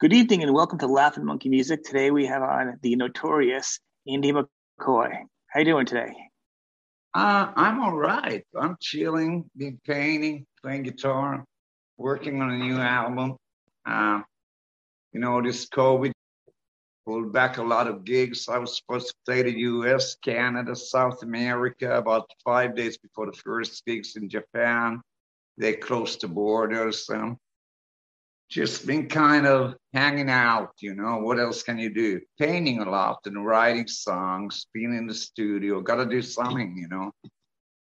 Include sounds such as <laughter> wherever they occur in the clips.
Good evening and welcome to Laughing Monkey Music. Today we have on the notorious Andy McCoy. How you doing today? Uh, I'm all right. I'm chilling, been painting, playing guitar, working on a new album. Uh, you know, this COVID pulled back a lot of gigs. I was supposed to play the US, Canada, South America about five days before the first gigs in Japan. They closed the borders. and just been kind of hanging out, you know. What else can you do? Painting a lot and writing songs, being in the studio. Got to do something, you know.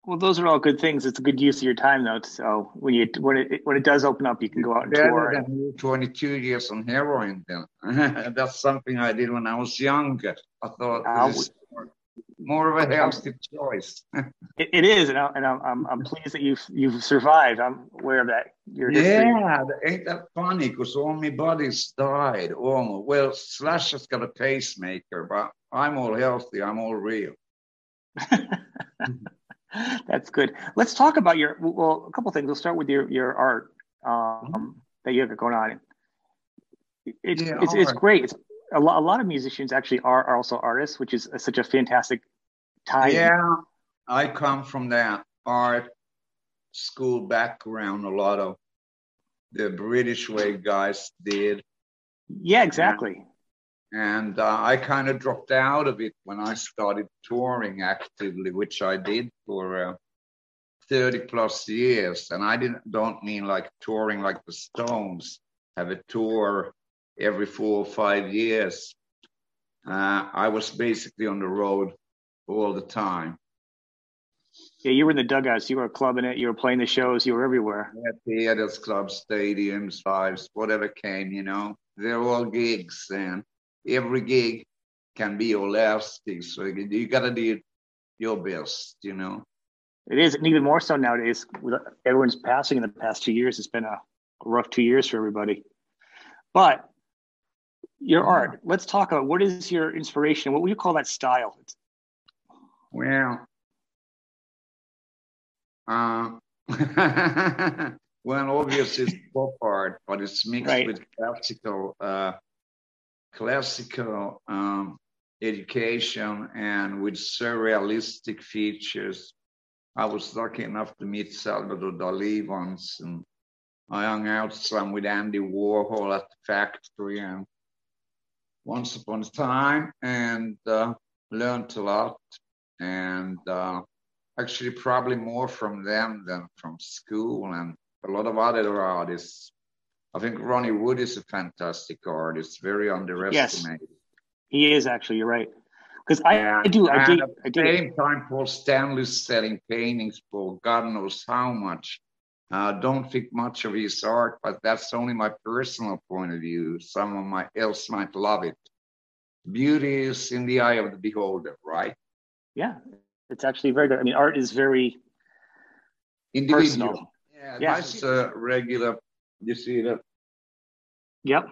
Well, those are all good things. It's a good use of your time, though. So when you when it when it does open up, you can go out and Better tour. than 22 years on heroin. Then <laughs> that's something I did when I was younger. I thought Uh, this is more of a healthy choice. <laughs> It, it is, and, I, and I'm, I'm I'm pleased that you've you've survived. I'm aware of that. Your. Yeah, ain't that funny? Because all my buddies died almost. Well, Slash has got a pacemaker, but I'm all healthy. I'm all real. <laughs> That's good. Let's talk about your well, a couple things. We'll start with your your art um, that you have going on. It's Yeah, it's, it's art. great. It's a lot. A lot of musicians actually are, are also artists, which is such a fantastic Yeah, I come from that art school background. A lot of the British way guys did. yeah, exactly. And uh, I kind of dropped out of it when I started touring actively, which I did for uh, 30 plus years. And I didn't don't mean like touring like the Stones, have a tour every four or five years. Uh, I was basically on the road all the time. Yeah, you were in the dugouts. You were clubbing it. You were playing the shows. You were everywhere. At theaters, clubs, stadiums, lives, whatever came, you know, they're all gigs, and every gig can be your last gig. So you, got to do your best, you know. It is, and even more so nowadays with everyone's passing in the past two years. It's been a rough two years for everybody. But your art. Let's talk about what is your inspiration. What would you call that style? It's, Well, uh, <laughs> well, obviously it's pop art, but it's mixed Right. with classical, uh, classical um, education and with surrealistic features. I was lucky enough to meet Salvador Dali once, and I hung out some with Andy Warhol at the factory, and once upon a time, and uh, learned a lot and uh, actually probably more from them than from school and a lot of other artists. I think Ronnie Wood is a fantastic artist, very underestimated. Yes, he is actually. You're right. Because I, I do. I and at I the same time, Paul Stanley's selling paintings for God knows how much. Uh, don't think much of his art, but that's only my personal point of view. Someone might, else might love it. Beauty is in the eye of the beholder, right? Yeah, it's actually very good. I mean, art is very Individual. personal. Yeah, Yeah. this a regular. You see the Yep.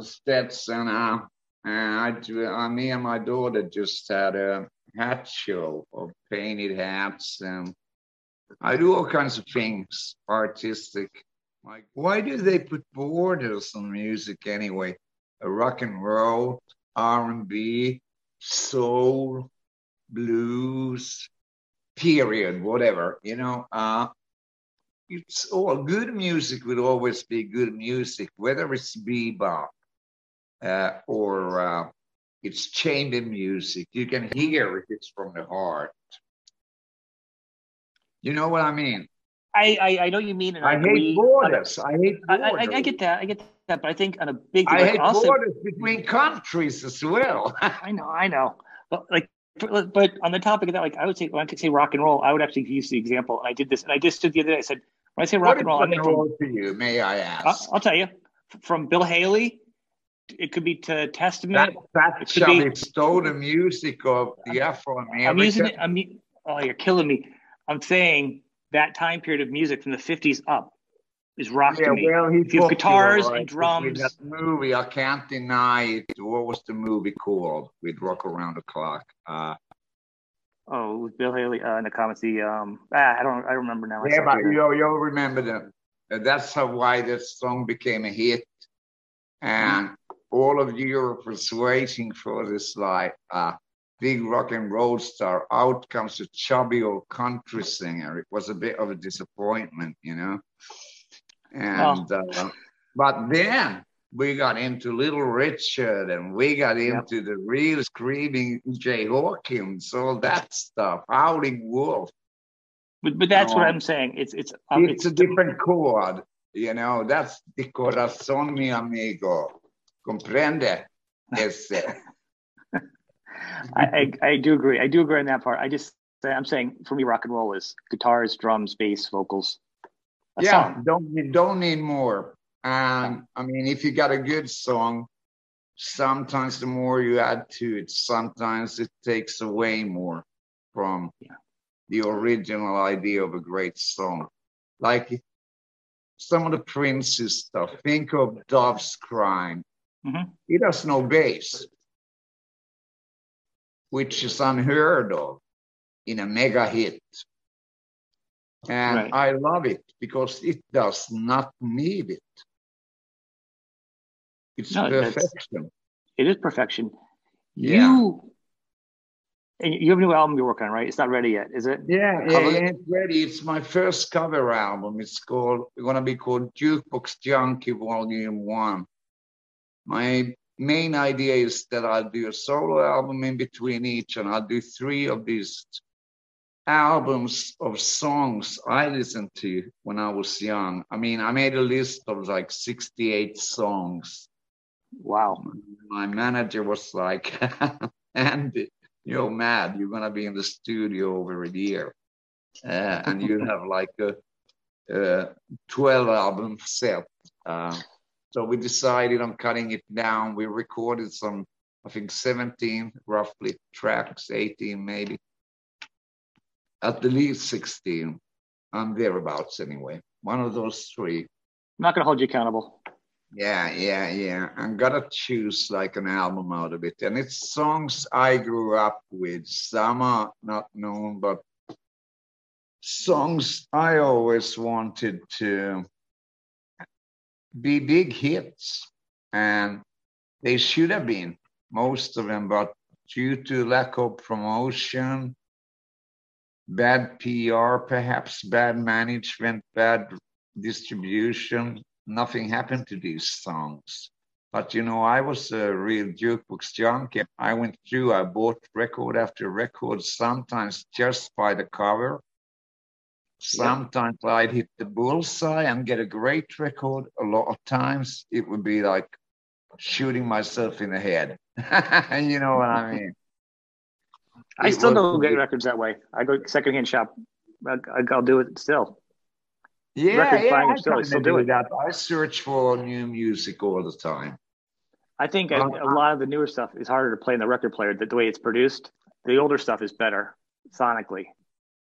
Stetson. Uh, and I, do- uh, me and my daughter just had a hat show of painted hats, and I do all kinds of things artistic. Like, why do they put borders on music anyway? A rock and roll, R and B, soul, blues, period, whatever. You know, uh, it's all good music will always be good music, whether it's bebop uh, or uh, it's chamber music. You can hear if it's from the heart. You know what I mean? I, I I know you mean, and I, I hate borders. I hate I, borders. I, I get that. I get that. But I think on a big. I like, hate also- borders between countries as well. <laughs> I know, I know. But like, but but on the topic of that, like, I would say when I could say rock and roll, I would actually use the example. And I did this, and I just did the other day. I said, when I say rock what and roll, I rock mean and from, roll to you, may I I'll, ask? I'll tell you, from Bill Haley, it could be to That, Testament. that It could be- shall extol the music of the Afro American. I'm using it. I'm. Oh, you're killing me. I'm saying that time period of music from the 50s up is rock Yeah, to me. well, he If you have guitars and right? drums. With that movie, I can't deny it. What was the movie called with Rock Around the Clock? Uh, Oh, with Bill Haley uh, in the. The um, ah, I don't, I don't remember now. Yeah, but it. you you'll remember that. Uh, That's how why that song became a hit. and all of Europe was waiting for this like uh, big rock and roll star. Out comes a chubby old country singer. It was a bit of a disappointment, you know. And uh, but then we got into Little Richard and we got into yep. the real screaming Jay Hawkins, all that stuff, Howling Wolf. But but that's um, what I'm saying. It's it's um, it's, it's, a different chord, you know. That's the corazón mi amigo. Comprende? Ese. <laughs> I, I, I do agree. I do agree on that part. I just I'm saying for me, rock and roll is guitars, drums, bass, vocals. Yeah, song. don't you don't need more. And I mean, if you got a good song, sometimes the more you add to it, sometimes it takes away more from yeah. the original idea of a great song. Like some of the Prince's stuff. Think of Doves Crying. Mm-hmm. It has no bass, which is unheard of in a mega hit. And right. I love it because it does not need it. It's no, perfection. It is perfection. Yeah. You you have a new album you're working on, right? It's not ready yet, is it? Yeah, yeah, it's ready. It's my first cover album. It's called it's gonna be called Jukebox Junkie Volume One. My main idea is that I'll do a solo album in between each, and I'll do three of these albums of songs I listened to when I was young. I mean, I made a list of like 68 songs Wow. My manager was like, <laughs> Andy, you're mad. You're going to be in the studio over a year. Uh, and you have like a, a 12 album set. Uh, so we decided on cutting it down. We recorded some, I think 17 roughly tracks, 18 maybe. At the least 16, and thereabouts anyway. One of those three. I'm not going to hold you accountable. Yeah, yeah, yeah. I'm gonna choose like an album out of it. And it's songs I grew up with. Some are not known, but songs I always wanted to be big hits. And they should have been, most of them, but due to lack of promotion, bad PR, perhaps bad management, bad distribution, nothing happened to these songs. But you know, I was a real jukebox junkie. I went through, I bought record after record, sometimes just by the cover. Sometimes yeah. I'd hit the bullseye and get a great record. A lot of times it would be like shooting myself in the head. <laughs> you know what I <laughs> mean? I still don't get records that way. I go secondhand shop. I, I'll do it still. Yeah, yeah, I still, still do that. I search for new music all the time. I think a, a, lot of the newer stuff is harder to play in the record player. The, the way it's produced, the older stuff is better sonically.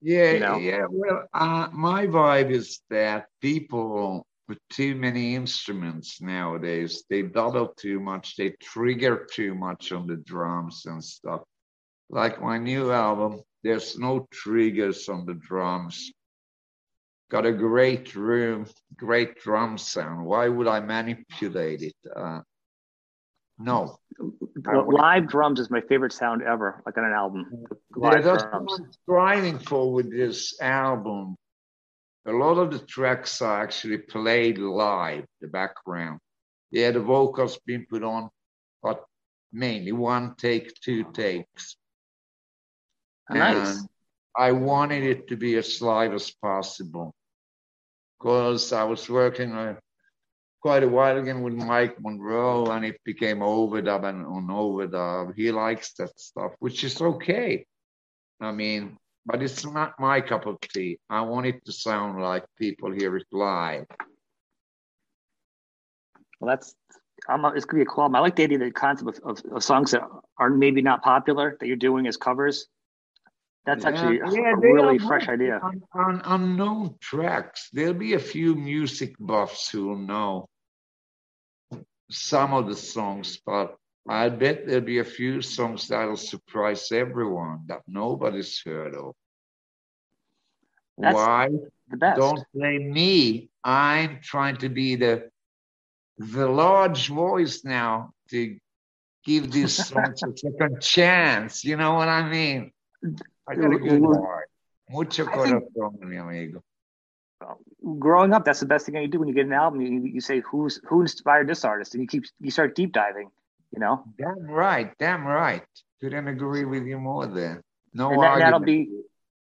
Yeah, you know? yeah. Well, uh, my vibe is that people with too many instruments nowadays, they double too much, they trigger too much on the drums and stuff. Like my new album, there's no triggers on the drums got a great room, great drum sound. Why would I manipulate it? Uh, no. Live drums is my favorite sound ever, like on an album. Live yeah, that's drums. what I'm striving for with this album. A lot of the tracks are actually played live, the background. Yeah, the vocals been put on, but mainly one take, two takes. Nice. I wanted it to be as live as possible because I was working uh, quite a while again with Mike Monroe and it became overdub and on overdub. He likes that stuff, which is okay. I mean, but it's not my cup of tea. I want it to sound like people hear it live. Well, that's I'm, it's gonna be a cool. I like the idea, the concept of, of, of songs that are maybe not popular that you're doing as covers that's actually yeah, a really fresh idea. On, on, unknown tracks, there'll be a few music buffs who'll know some of the songs, but I bet there'll be a few songs that'll surprise everyone that nobody's heard of. That's Why? The best. Don't blame me. I'm trying to be the the large voice now to give this song a second chance. You know what I mean? I got a good heart. Mucho corazón, mi amigo. Growing up, that's the best thing you do when you get an album. You, you say, "Who's who inspired this artist?" and you keep you start deep diving. You know. Damn right. Damn right. Couldn't agree with you more there. No and that, that'll be, you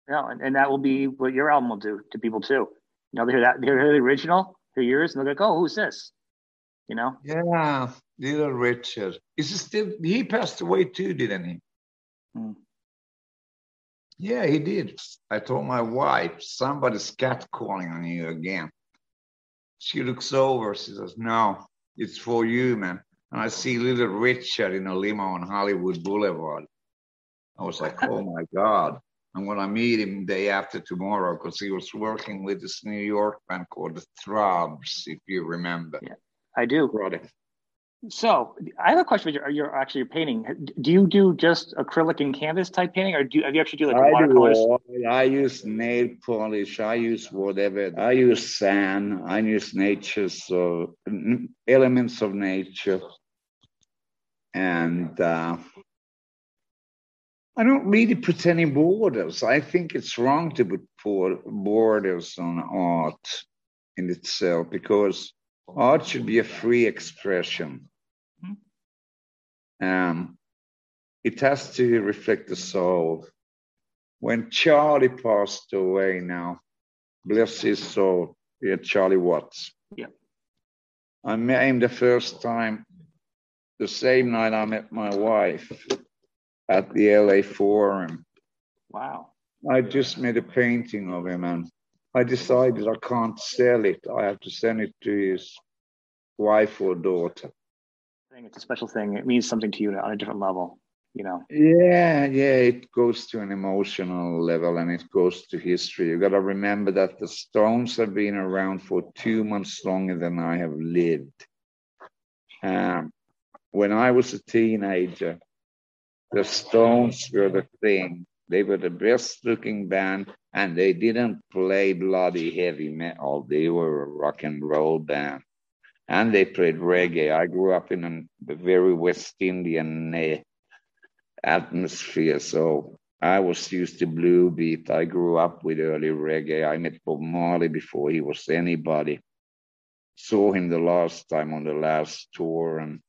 know, and, and that will be what your album will do to people too. You know, they hear that, they hear the original, hear yours, and they're like, "Oh, who's this?" You know? Yeah, little Richard. Is he still? He passed away too, didn't he? Hmm. Yeah, he did. I told my wife, somebody's catcalling on you again. She looks over. She says, "No, it's for you, man." And I see little Richard in a limo on Hollywood Boulevard. I was like, "Oh my <laughs> God!" I'm gonna meet him day after tomorrow because he was working with this New York band called the Throbs, if you remember. Yeah, I do. Brother. So I have a question about your, your actually your painting. Do you do just acrylic and canvas type painting, or do you, have you actually do like I watercolors? Do I use nail polish. I use whatever. I use sand. I use nature's so elements of nature, and uh, I don't really put any borders. I think it's wrong to put borders on art in itself because art should be a free expression. Um, it has to reflect the soul. When Charlie passed away now, bless his soul, yeah, Charlie Watts. Yeah. I met him the first time, the same night I met my wife at the LA Forum. Wow. I just made a painting of him and I decided I can't sell it. I have to send it to his wife or daughter. It's a special thing. It means something to you on a different level, you know? Yeah, yeah. It goes to an emotional level and it goes to history. You got to remember that the Stones have been around for two months longer than I have lived. Um, when I was a teenager, the Stones were the thing. They were the best looking band and they didn't play bloody heavy metal. They were a rock and roll band. And they played reggae. I grew up in a very West Indian uh, atmosphere. So I was used to blue beat. I grew up with early reggae. I met Bob Marley before he was anybody. Saw him the last time on the last tour and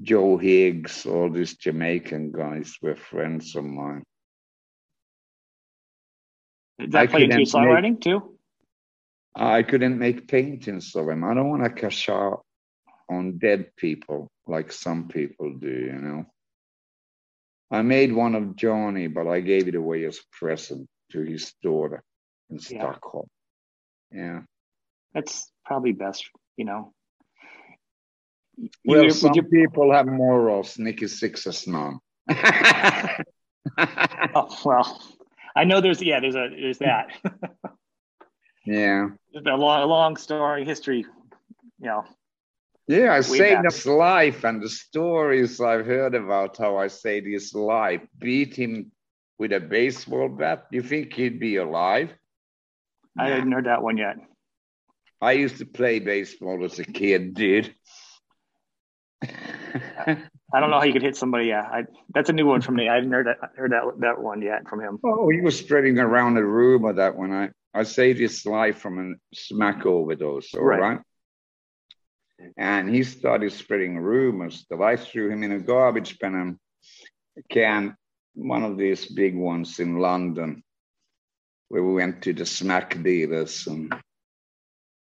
Joe Higgs, all these Jamaican guys were friends of mine. Did that play into your songwriting make, too? I couldn't make paintings of him. I don't want to cash out on dead people like some people do, you know. I made one of Johnny, but I gave it away as a present to his daughter in yeah. Stockholm. Yeah. That's probably best, you know. Well, some you... people have morals. Nikki Sixx has none. <laughs> oh, well, I know there's yeah, there's a there's that. <laughs> yeah, it's been a long, a long story history. You know. Yeah, I saved his life, and the stories I've heard about how I saved his life. Beat him with a baseball bat. Do you think he'd be alive? I hadn't heard that one yet. I used to play baseball as a kid, dude. I don't know how you could hit somebody. Yeah, I, that's a new one from me. I hadn't heard that heard that that one yet from him. Oh, he was spreading around the rumor that one. I I saved his life from a smack overdose, all right. right? And he started spreading rumors that I threw him in a garbage bin and um, can one of these big ones in London, where we went to the smack dealers and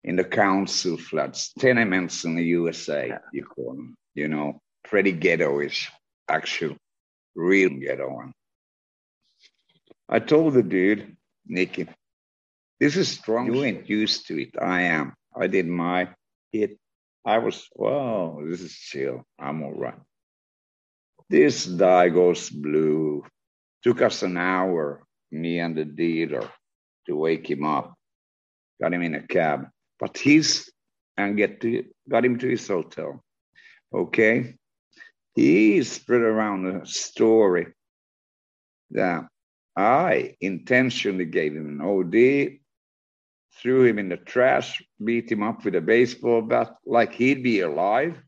in the council flats, tenements in the USA, yeah. you call them, you know, pretty ghettoish, actual, real ghetto one. I told the dude, Nikki, this is strong. You ain't used to it. I am. I did my hit. I was, whoa, this is chill. I'm all right. This guy goes blue. Took us an hour, me and the dealer, to wake him up. Got him in a cab. But he's and get to got him to his hotel. Okay. He spread around a story that I intentionally gave him an OD threw him in the trash, beat him up with a baseball bat like he'd be alive.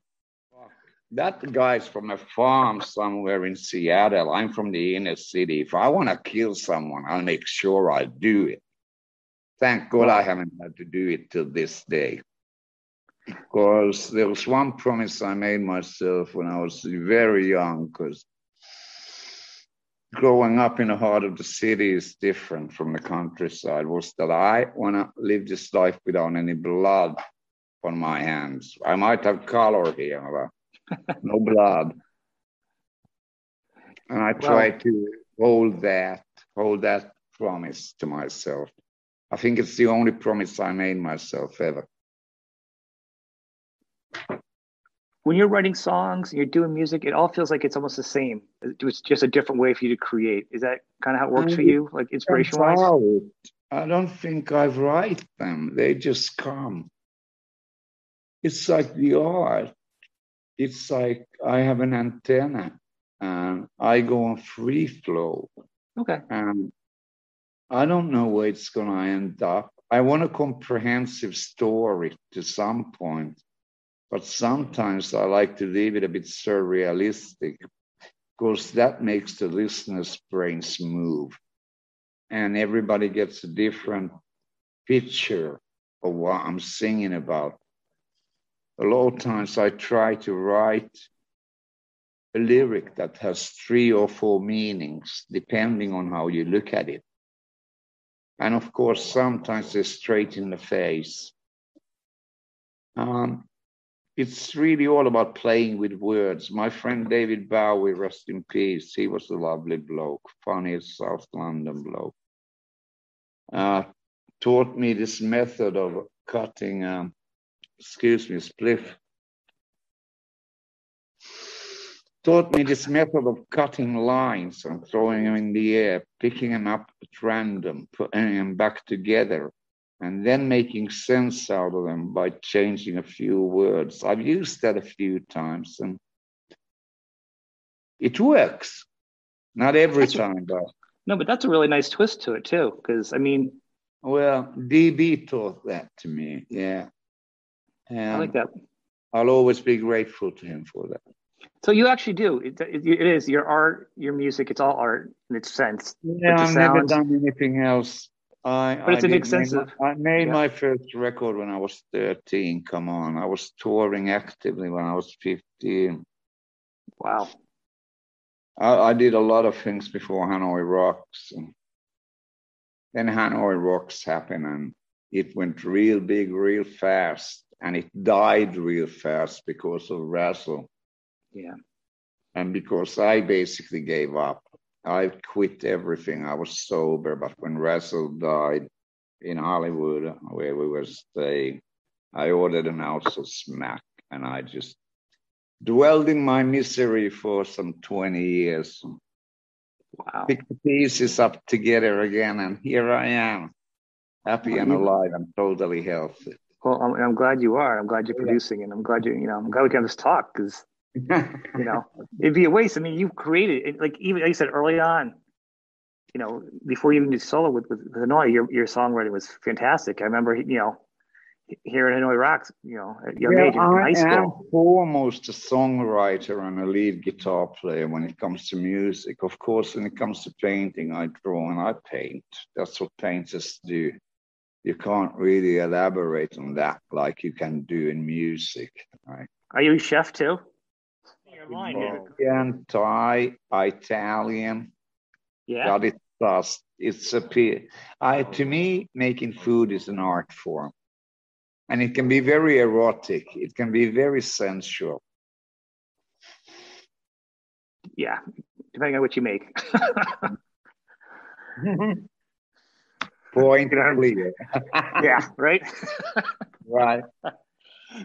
That guy's from a farm somewhere in Seattle. I'm from the inner city. If I want to kill someone, I'll make sure I do it. Thank God I haven't had to do it till this day. Because there was one promise I made myself when I was very young, because growing up in the heart of the city is different from the countryside was that I want to live this life without any blood on my hands. I might have color here, but <laughs> no blood. And I try well, to hold that, hold that promise to myself. I think it's the only promise I made myself ever when you're writing songs and you're doing music, it all feels like it's almost the same. It's just a different way for you to create. Is that kind of how it works for you, like inspiration wise? I don't think I write them. They just come. It's like the art. It's like I have an antenna and I go on free flow. Okay. And I don't know where it's going to end up. I want a comprehensive story to some point but sometimes I like to leave it a bit surrealistic because that makes the listener's brains move. And everybody gets a different picture of what I'm singing about. A lot of times I try to write a lyric that has three or four meanings, depending on how you look at it. And of course, sometimes they're straight in the face. Um, it's really all about playing with words. My friend David Bowie, rest in peace, he was a lovely bloke, funny South London bloke. Uh, taught me this method of cutting, um, excuse me, spliff. Taught me this method of cutting lines and throwing them in the air, picking them up at random, putting them back together, and then making sense out of them by changing a few words. I've used that a few times and it works. Not every that's time, a, but no, but that's a really nice twist to it too. Because I mean, well, DB taught that to me. Yeah, and I like that. I'll always be grateful to him for that. So you actually do. It, it, it is your art, your music. It's all art in its sense. Yeah, I've never done anything else I, but it's I an extensive. Made, I made yeah. my first record when I was 13. Come on. I was touring actively when I was 15. Wow. I, I did a lot of things before Hanoi Rocks. And then Hanoi Rocks happened and it went real big, real fast. And it died real fast because of Razzle. Yeah. And because I basically gave up. I quit everything. I was sober, but when Razzle died in Hollywood, where we were staying, I ordered an ounce of smack, and I just dwelled in my misery for some 20 years. Wow. Pick the pieces up together again, and here I am, happy and alive and totally healthy. Well, I'm, I'm glad you are. I'm glad you're producing, and I'm glad you, you know, I'm glad we can have this talk because <laughs> you know, it'd be a waste. I mean, you've created it, like even like you said early on, you know, before you even did solo with with, with Hanoi, your your songwriting was fantastic. I remember, you know, here in Hanoi Rocks, you know, at young age in high school. I am foremost a songwriter and a lead guitar player when it comes to music. Of course, when it comes to painting, I draw and I paint. That's what painters do. You can't really elaborate on that like you can do in music, right? Are you a chef too? Bulgarian, Thai, Italian. Yeah. That is just it's a I to me making food is an art form. And it can be very erotic. It can be very sensual. Yeah, depending on what you make. <laughs> Point <laughs> clear. yeah, right? <laughs> right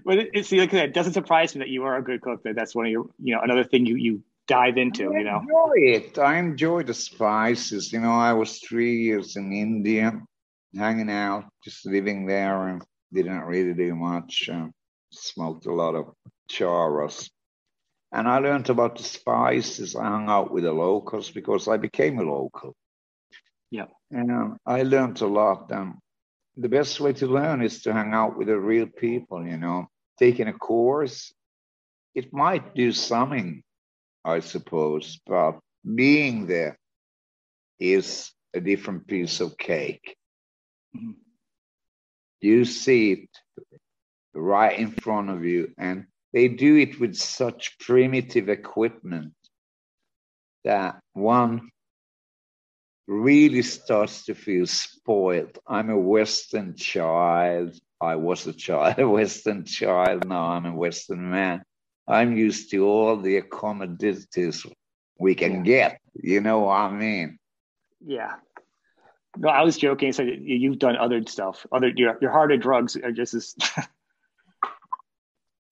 but it, it, see, like that doesn't surprise me that you are a good cook. That that's one of your, you know, another thing you you dive into. I you know, enjoy it. I enjoy the spices. You know, I was three years in India, hanging out, just living there, and didn't really do much. Uh, smoked a lot of charas. And I learned about the spices. I hung out with the locals because I became a local. Yeah. And uh, I learned a lot. And the best way to learn is to hang out with the real people, you know. Taking a course, it might do something, I suppose, but being there is a different piece of cake. Mm-hmm. You see it right in front of you, and they do it with such primitive equipment that one really starts to feel spoiled. I'm a Western child. I was a child, <laughs> a Western child. Now I'm a Western man. I'm used to all the accommodations we can get. You know what I mean? Yeah. No, I was joking. So you've done other stuff. Other your your harder drugs are just as.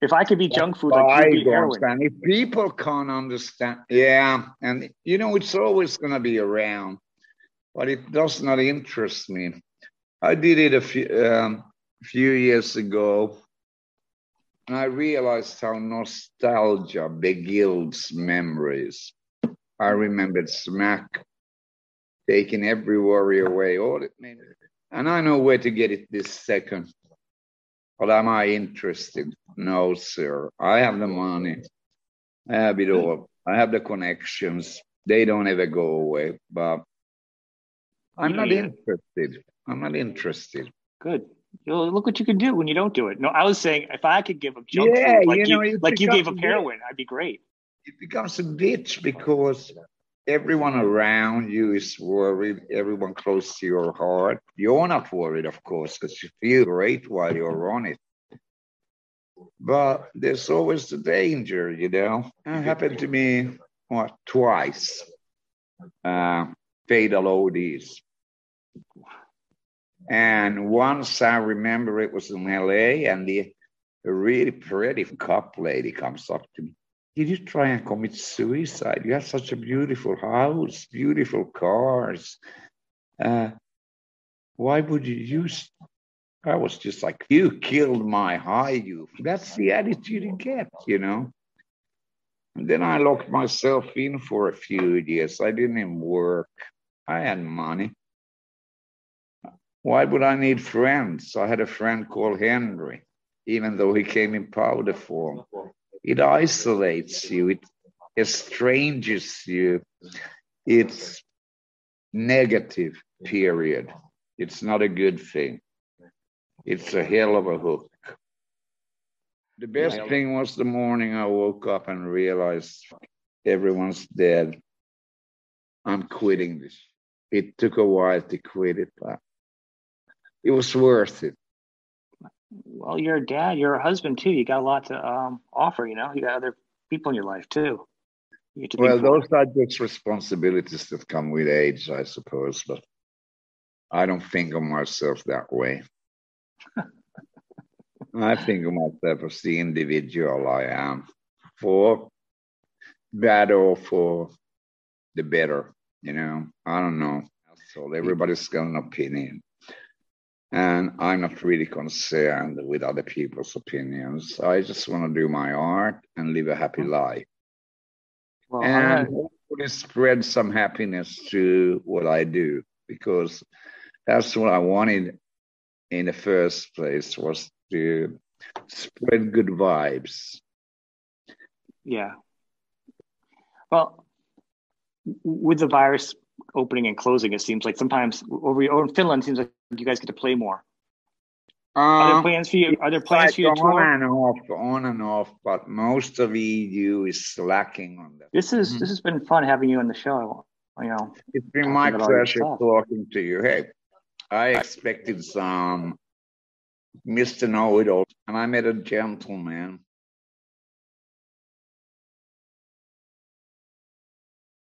if I could be junk food, like I don't If people can't understand, yeah, and you know it's always going to be around, but it does not interest me. I did it a few um, few years ago, and I realized how nostalgia begilds memories. I remembered smack taking every worry away. All it means. And I know where to get it this second. But am I interested? No, sir. I have the money. I have it all. I have the connections. They don't ever go away. But I'm not interested. I'm not interested. Good. You'll look what you can do when you don't do it. No, I was saying if I could give up junk yeah, food like you, know, you like you gave up heroin, I'd be great. It becomes a bitch because everyone around you is worried, everyone close to your heart. You're not worried, of course, because you feel great while you're on it. But there's always the danger, you know. It happened to me what twice. Uh, fatal ODs. And once I remember it was in LA, and the a really pretty cop lady comes up to me did you try and commit suicide? You have such a beautiful house, beautiful cars. Uh, why would you use? I was just like, you killed my high youth. That's the attitude you get, you know. And then I locked myself in for a few years. I didn't even work. I had money. Why would I need friends? I had a friend called Henry, even though he came in powder form it isolates you, it estranges you. It's negative, period. It's not a good thing. It's a hell of a hook. The best thing was the morning I woke up and realized everyone's dead. I'm quitting this. It took a while to quit it, but it was worth it well, you're a dad, you're a husband too. You got a lot to um, offer. You know, you got other people in your life too. You well, those are just responsibilities that come with age, I suppose. But I don't think of myself that way. <laughs> I think of myself as the individual I am, for bad or for the better. You know, I don't know. So everybody's got an opinion. And I'm not really concerned with other people's opinions. I just want to do my art and live a happy life. Well, and hopefully spread some happiness to what I do because that's what I wanted in the first place was to spread good vibes. Yeah. Well, with the virus opening and closing, it seems like sometimes over, over in Finland, it seems like you guys get to play more. Um, are there um, plans for you? Are there plans for you to tour? On and off, on and off, but most of EU is slacking on that. This is mm-hmm. this has been fun having you on the show. You know, it's been my pleasure talking to you. Hey, I expected some Mr. Know It All, and I met a gentleman